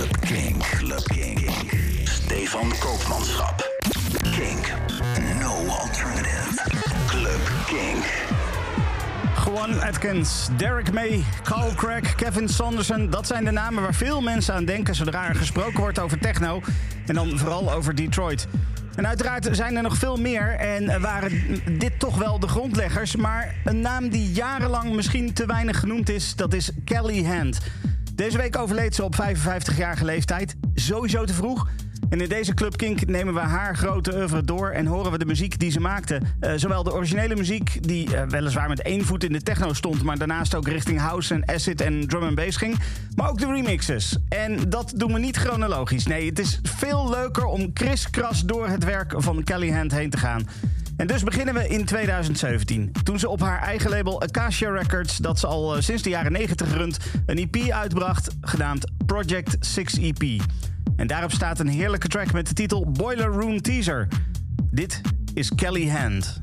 Club Kink. Club Kink. Stefan Koopmanschap. Kink. No alternative. Club Kink. Juan Atkins, Derek May, Carl Craig, Kevin Sanderson. Dat zijn de namen waar veel mensen aan denken zodra er gesproken wordt over techno. En dan vooral over Detroit. En uiteraard zijn er nog veel meer en waren dit toch wel de grondleggers. Maar een naam die jarenlang misschien te weinig genoemd is, dat is Kelly Hand. Deze week overleed ze op 55-jarige leeftijd. Sowieso te vroeg. En in deze Club Kink nemen we haar grote oeuvre door en horen we de muziek die ze maakte. Eh, zowel de originele muziek, die eh, weliswaar met één voet in de techno stond, maar daarnaast ook richting house en acid en drum and bass ging. Maar ook de remixes. En dat doen we niet chronologisch. Nee, het is veel leuker om kriskras door het werk van Kelly Hand heen te gaan. En dus beginnen we in 2017. Toen ze op haar eigen label Acacia Records, dat ze al eh, sinds de jaren 90 runt, een EP uitbracht, genaamd Project 6 EP. En daarop staat een heerlijke track met de titel Boiler Room Teaser. Dit is Kelly Hand.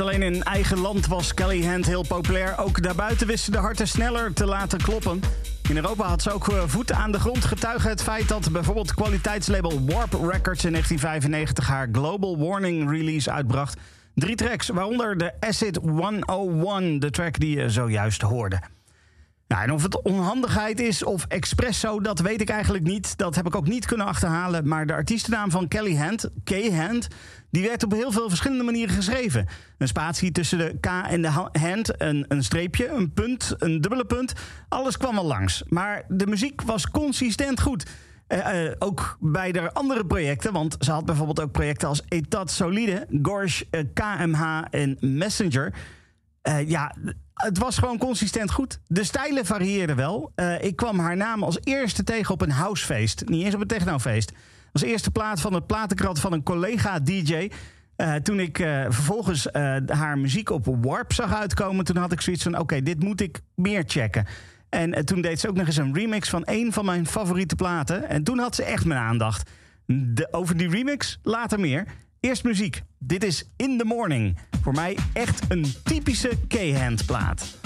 Alleen in eigen land was Kelly Hand heel populair, ook daarbuiten wisten de harten sneller te laten kloppen. In Europa had ze ook eh, voeten aan de grond getuigen het feit dat bijvoorbeeld kwaliteitslabel Warp Records in 1995 haar Global Warning release uitbracht. Drie tracks, waaronder de Acid 101, de track die je zojuist hoorde. Ja, en of het onhandigheid is of expresso, dat weet ik eigenlijk niet. Dat heb ik ook niet kunnen achterhalen. Maar de artiestennaam van Kelly Hand, K-Hand, die werd op heel veel verschillende manieren geschreven. Een spatie tussen de K en de hand, een, een streepje, een punt, een dubbele punt. Alles kwam al langs. Maar de muziek was consistent goed. Uh, uh, ook bij de andere projecten, want ze had bijvoorbeeld ook projecten als Etat Solide, Gorge, uh, KMH en Messenger. ja, het was gewoon consistent goed. De stijlen varieerden wel. Ik kwam haar naam als eerste tegen op een housefeest. Niet eens op een technofeest. Als eerste plaat van het platenkrat van een collega-DJ. Eh, toen ik uh, vervolgens haar muziek op Warp zag uitkomen... toen had ik zoiets van, oké, dit moet ik meer checken. En toen deed ze ook nog eens een remix van een van mijn favoriete platen. En toen had ze echt mijn aandacht. De, over die remix later meer. Eerst muziek. Dit is In The Morning. Voor mij echt een typische K-hand plaat.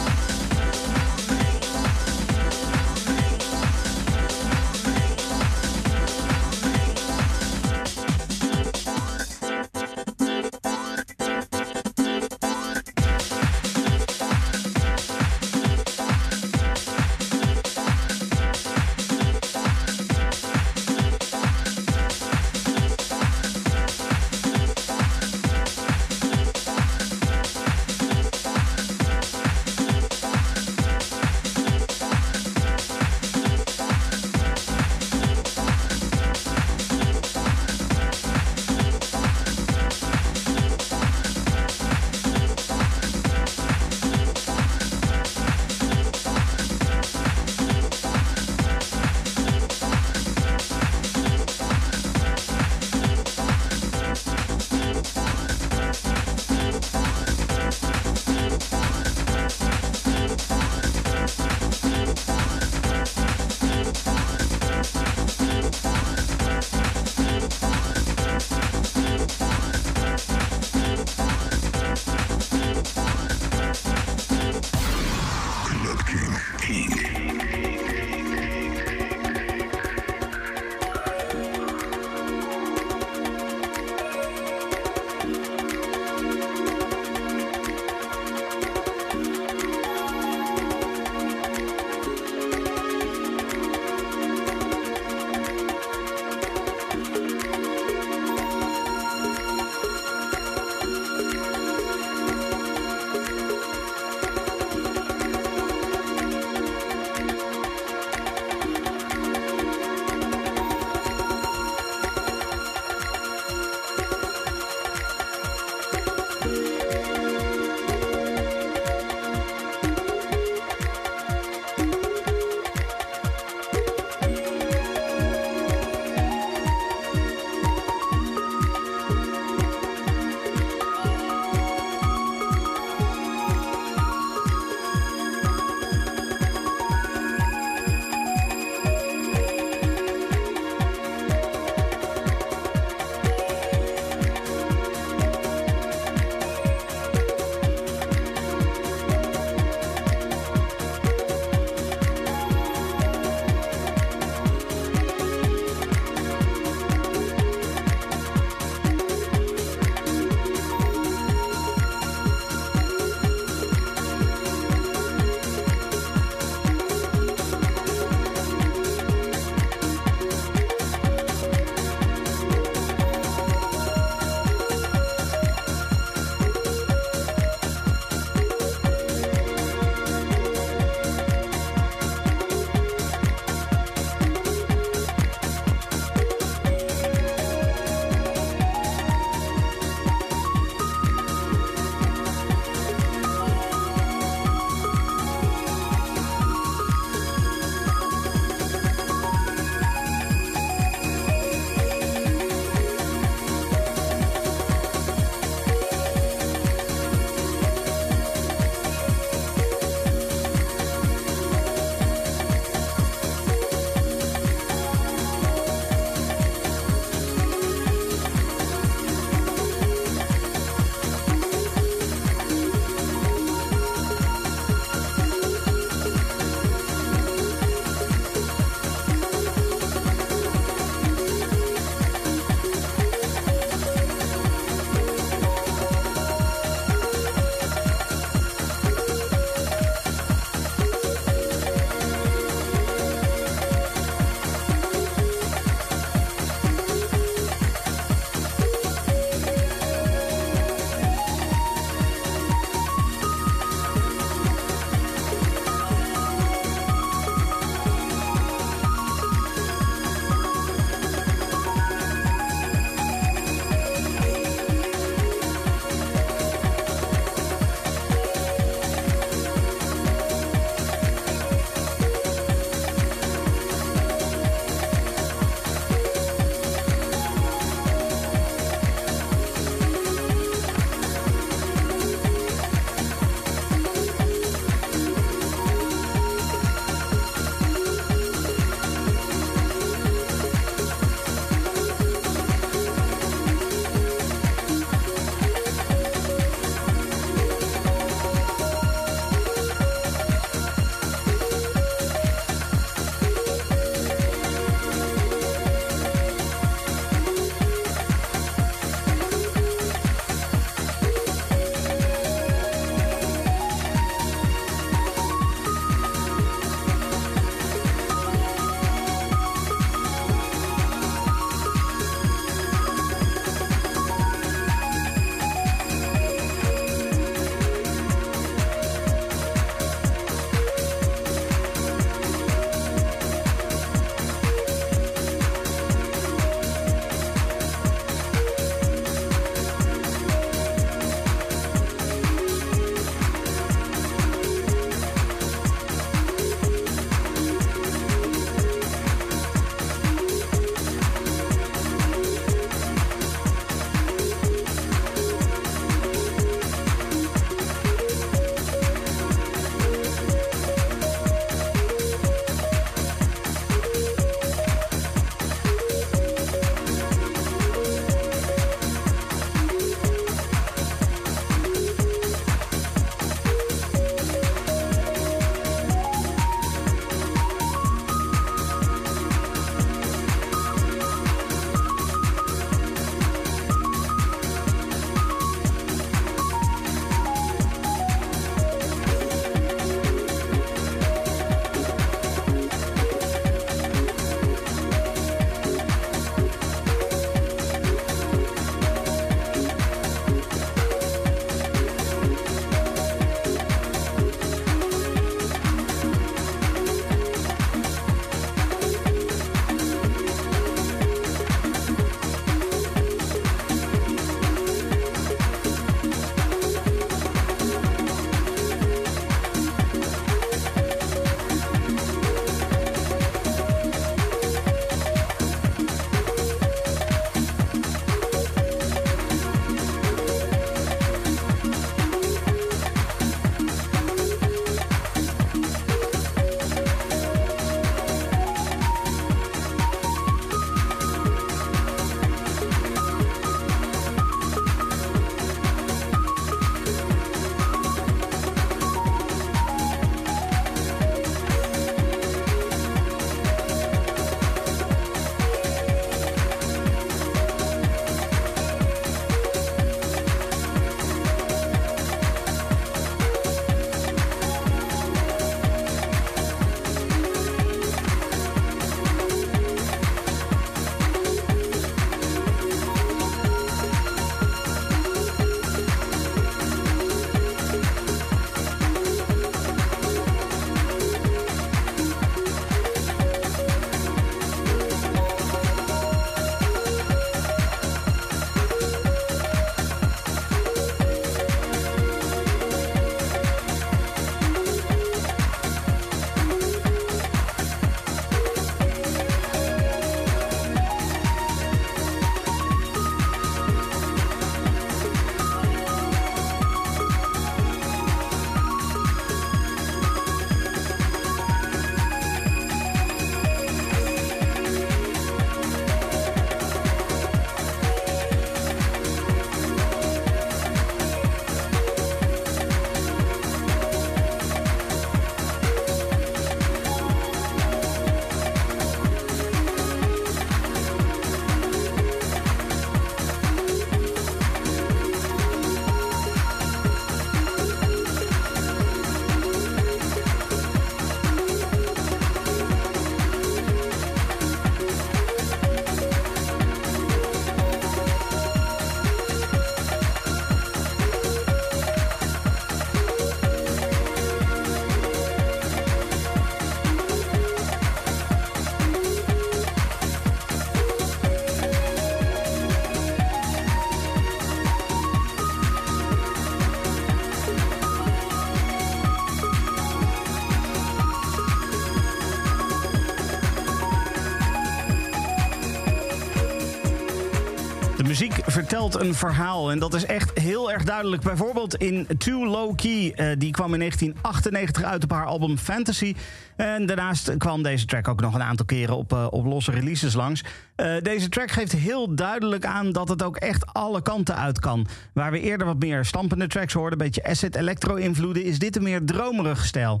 Vertelt een verhaal. En dat is echt heel erg duidelijk. Bijvoorbeeld in Too Low Key. Uh, die kwam in 1998 uit op haar album Fantasy. En daarnaast kwam deze track ook nog een aantal keren op, uh, op losse releases langs. Uh, deze track geeft heel duidelijk aan dat het ook echt alle kanten uit kan. Waar we eerder wat meer stampende tracks hoorden, een beetje acid electro invloeden, is dit een meer dromerige stijl.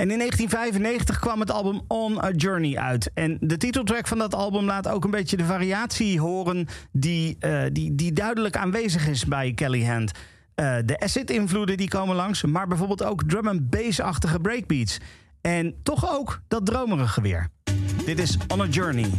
En in 1995 kwam het album On a Journey uit. En de titeltrack van dat album laat ook een beetje de variatie horen die, uh, die, die duidelijk aanwezig is bij Kelly Hand. Uh, de acid-invloeden die komen langs, maar bijvoorbeeld ook drum and bass-achtige breakbeats. En toch ook dat dromerige weer. Dit is On a Journey.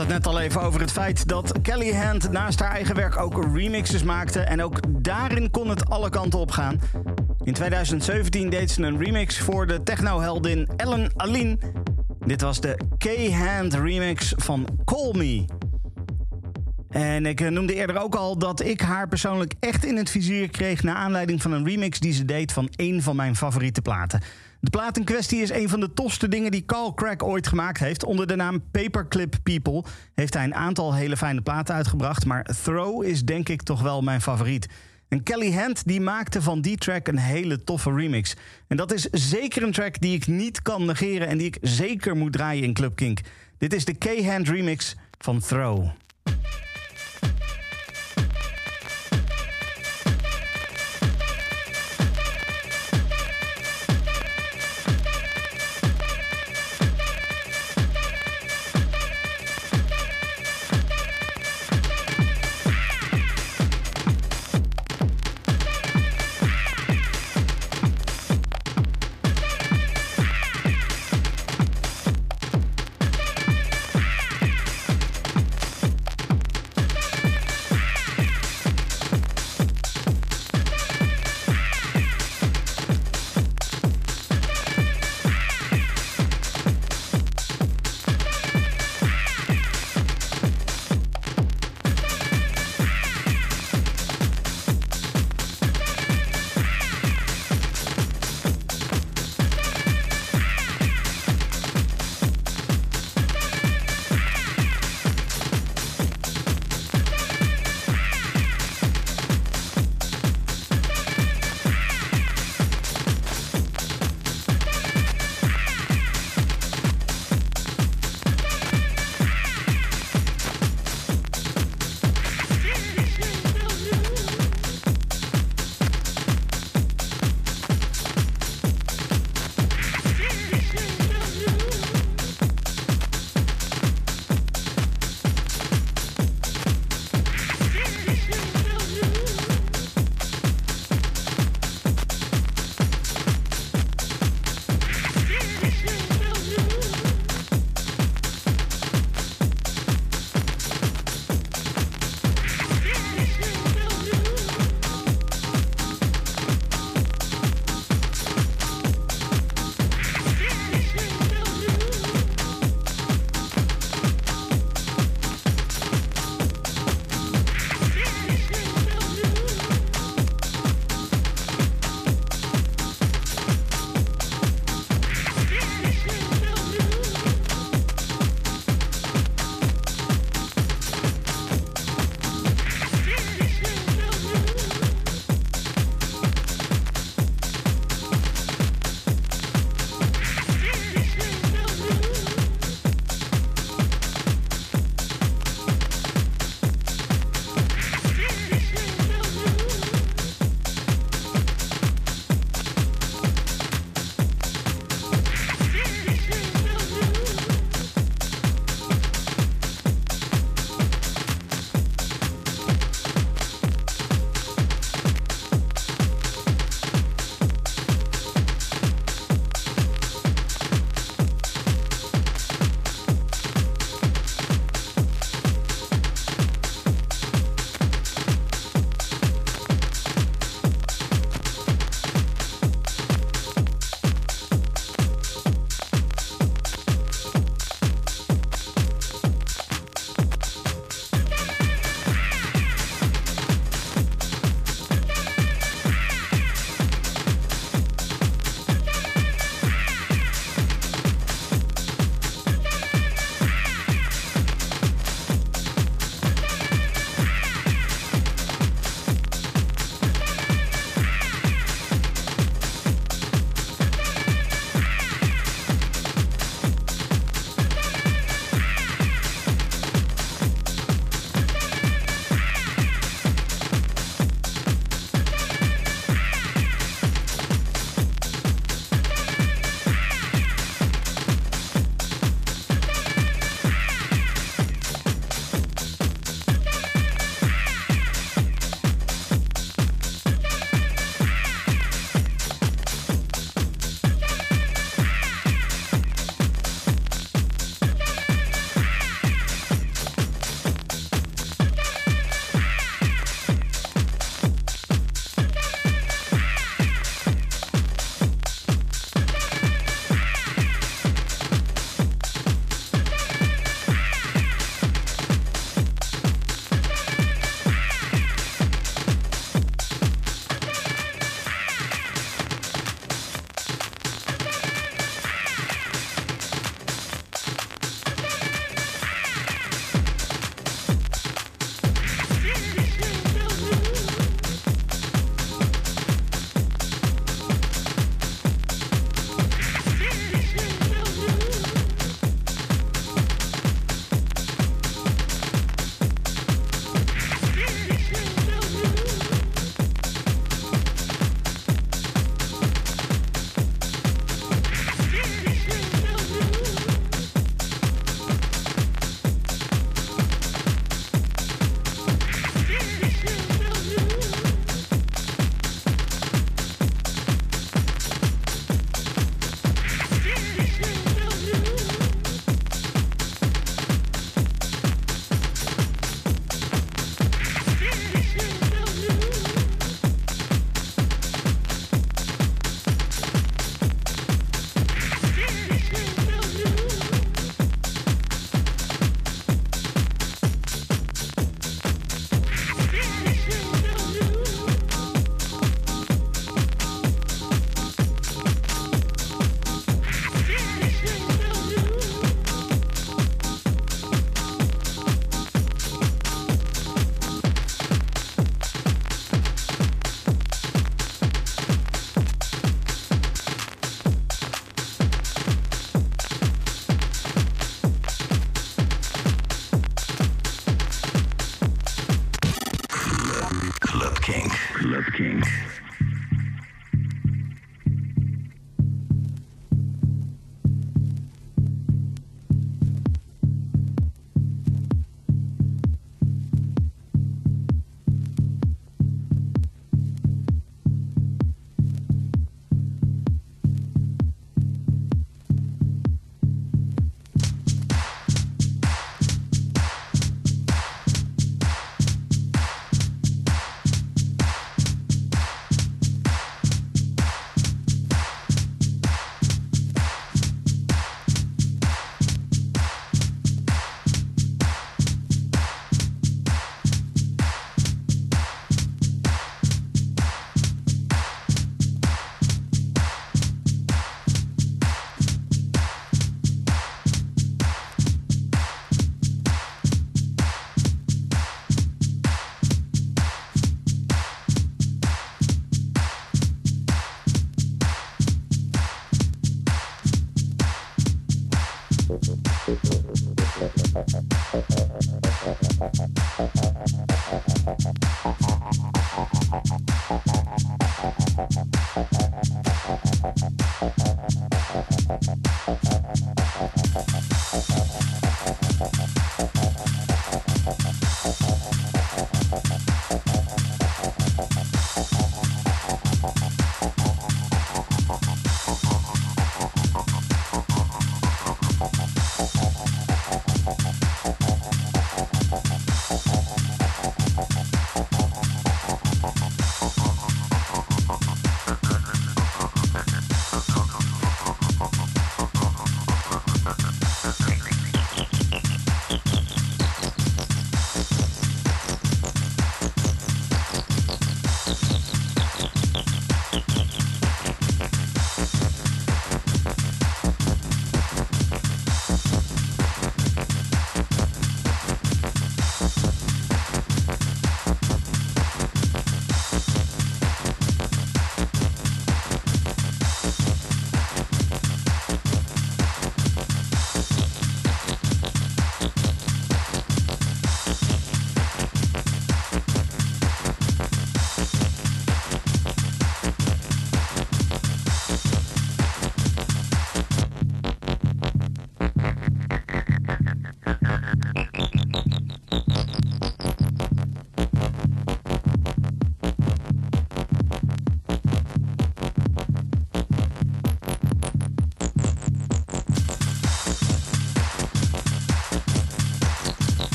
Het net al even over het feit dat Kelly Hand naast haar eigen werk ook remixes maakte. En ook daarin kon het alle kanten op gaan. In 2017 deed ze een remix voor de technoheldin Ellen Aline. Dit was de K-Hand remix van Call Me. En ik eh, noemde eerder ook al dat ik haar persoonlijk echt in het vizier kreeg... naar aanleiding van een remix die ze deed van één van mijn favoriete platen. De plaat in kwestie is een van de tofste dingen die Carl Crack ooit gemaakt heeft. Onder de naam Paperclip People heeft hij een aantal hele fijne platen uitgebracht... maar Throw is denk ik toch wel mijn favoriet. En Kelly Hand die maakte van die track een hele toffe remix. En dat is zeker een track die ik niet kan negeren... en die ik zeker moet draaien in Club Kink. Dit is de K-Hand remix van Throw.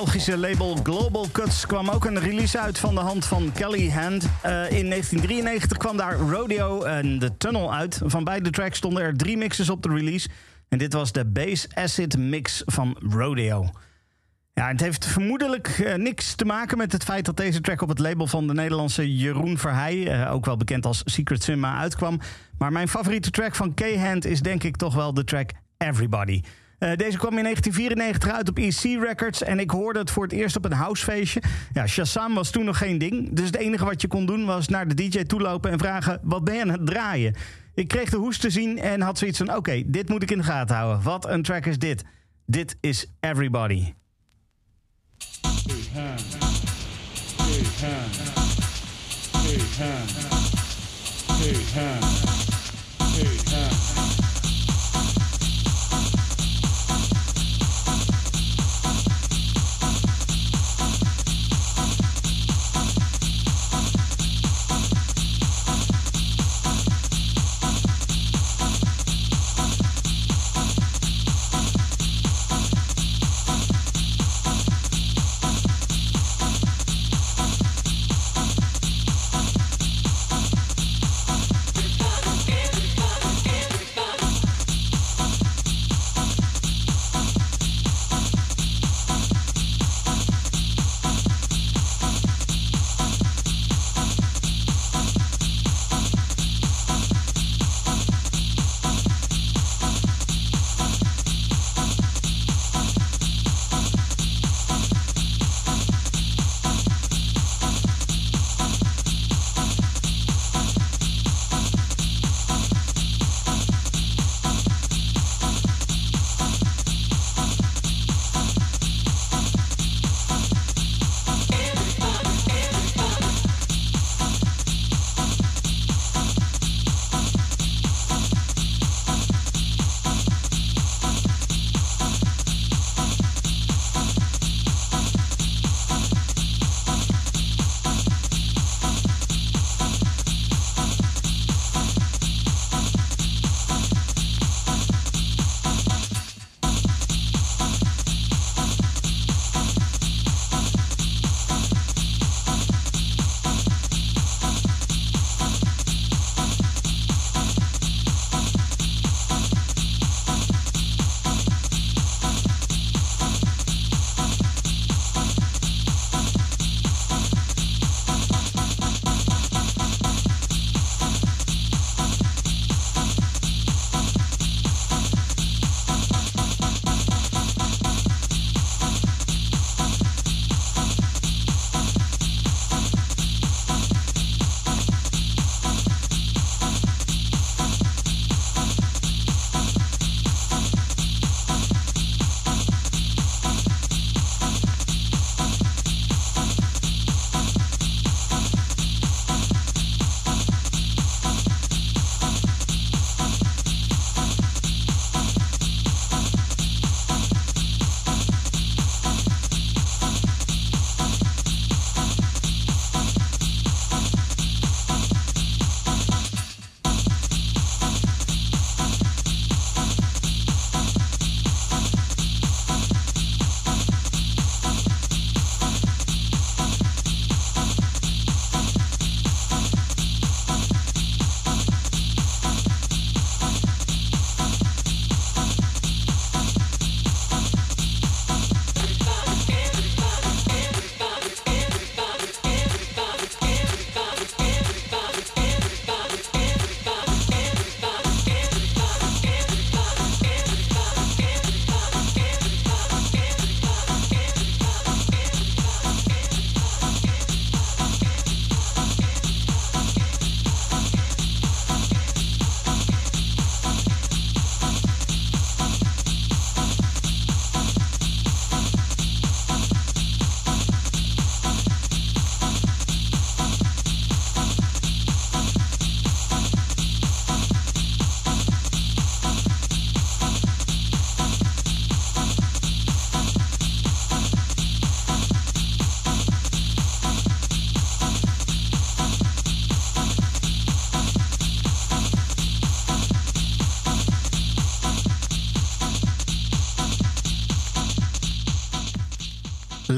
Belgische label Global Cuts kwam ook een release uit van de hand van Kelly Hand. Uh, in 1993 kwam daar Rodeo en The Tunnel uit. Van beide tracks stonden er drie mixes op de release. En dit was de Base Acid mix van Rodeo. Ja, het heeft vermoedelijk uh, niks te maken met het feit dat deze track op het label van de Nederlandse Jeroen Verheij, uh, ook wel bekend als Secret Cinema, uitkwam. Maar mijn favoriete track van K-Hand is denk ik toch wel de track Everybody. Uh, deze kwam in 1994 uit op EC Records en ik hoorde het voor het eerst op een housefeestje. Ja, Shazam was toen nog geen ding, dus het enige wat je kon doen was naar de DJ toelopen en vragen: wat ben je aan het draaien? Ik kreeg de hoest te zien en had zoiets van: oké, dit moet ik in de gaten houden. Wat een track is dit? Dit is Everybody.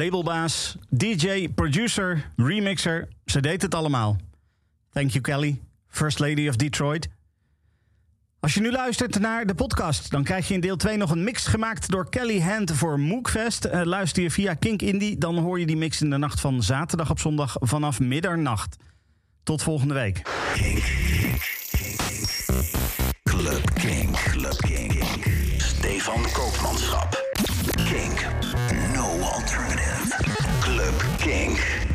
Labelbaas, DJ, producer, remixer. Ze deed het allemaal. Thank you Kelly, First Lady of Detroit. Als je nu luistert naar de podcast, dan krijg je in deel 2 nog een mix gemaakt door Kelly Hand voor Mookfest. Uh, luister je via Kink Indie, dan hoor je die mix in de nacht van zaterdag op zondag vanaf middernacht. Tot volgende week. Kink. Club King. Stefan Koopmanschap. Kink. Alternative. Club King.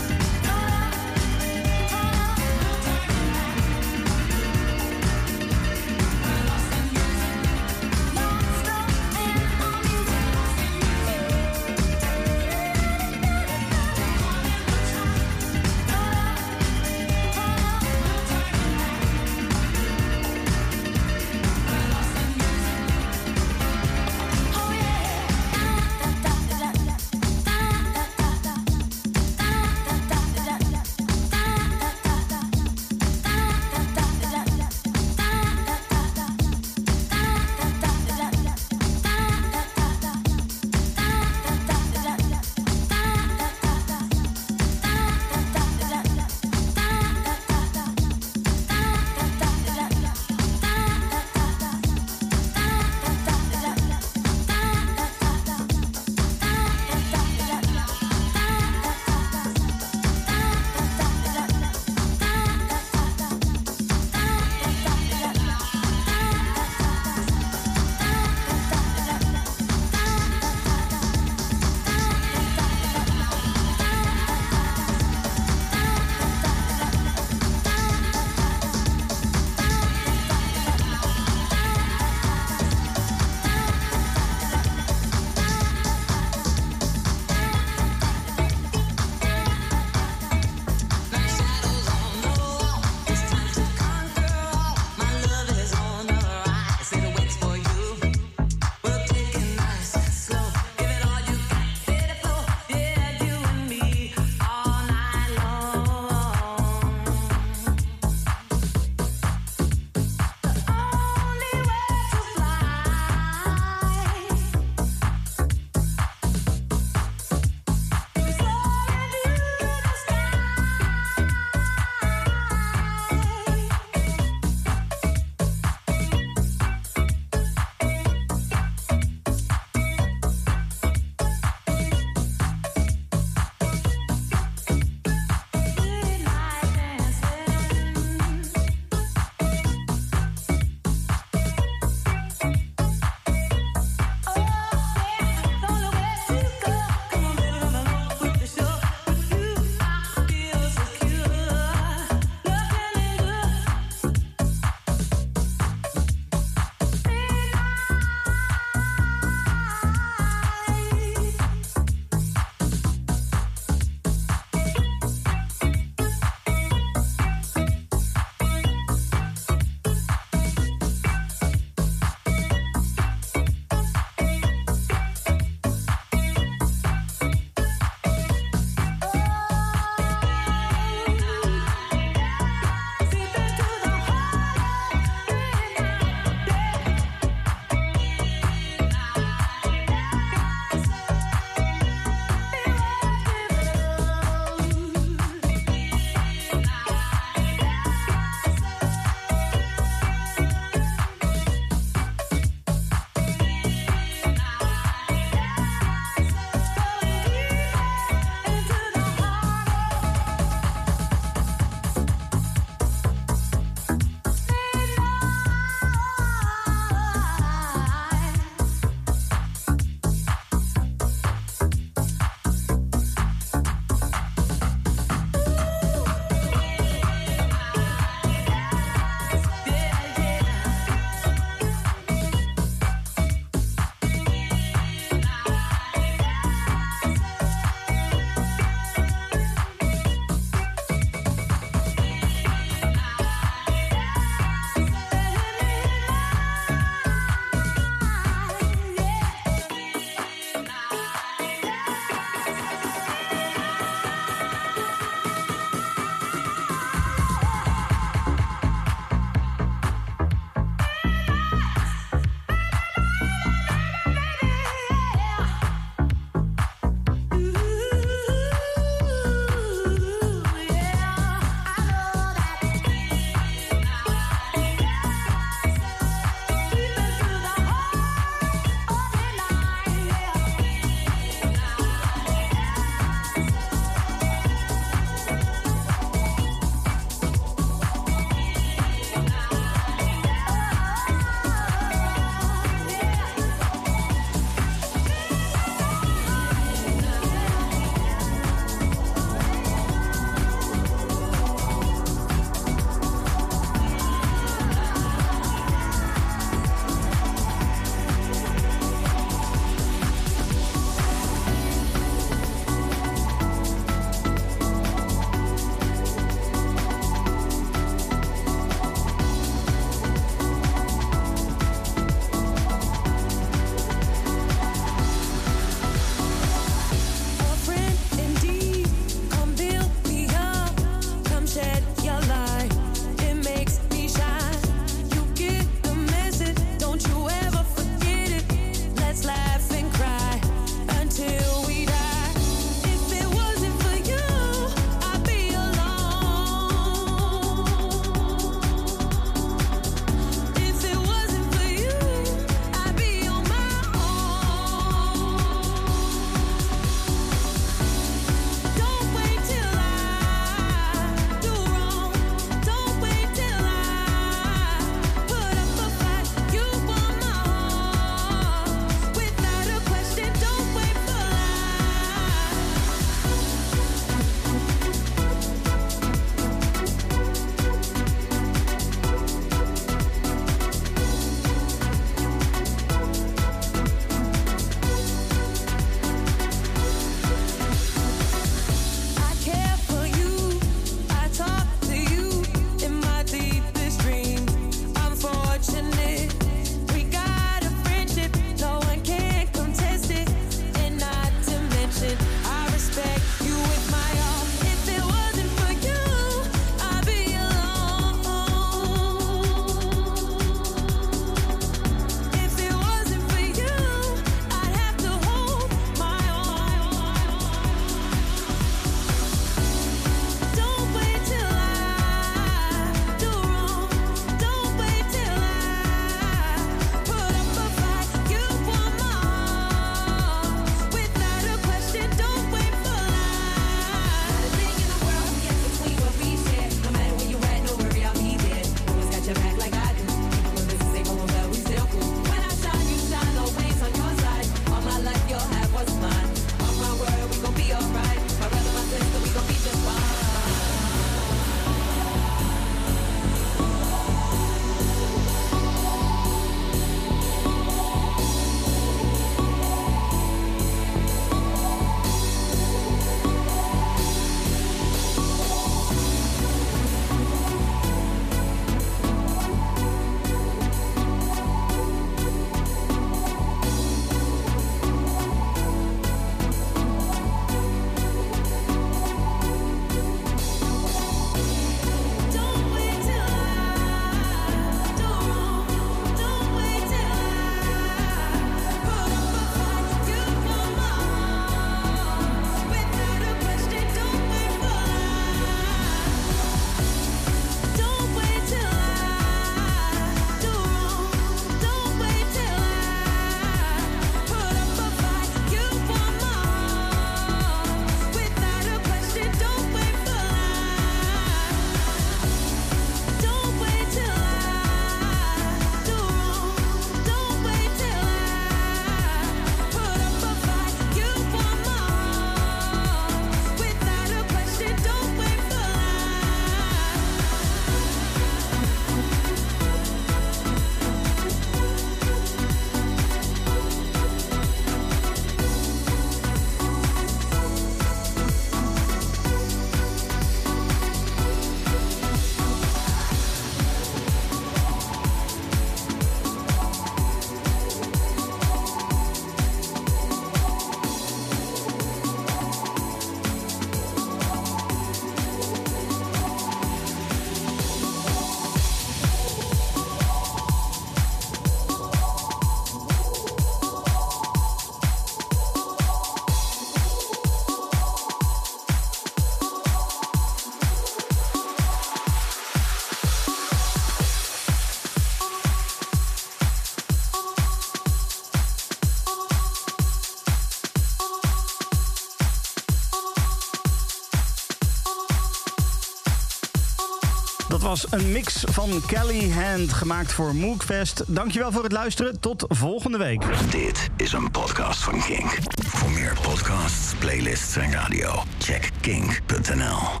Was een mix van Kelly Hand, gemaakt voor Mookfest. Dankjewel voor het luisteren. Tot volgende week. Dit is een podcast van Kink. Voor meer podcasts, playlists en radio, check kink.nl.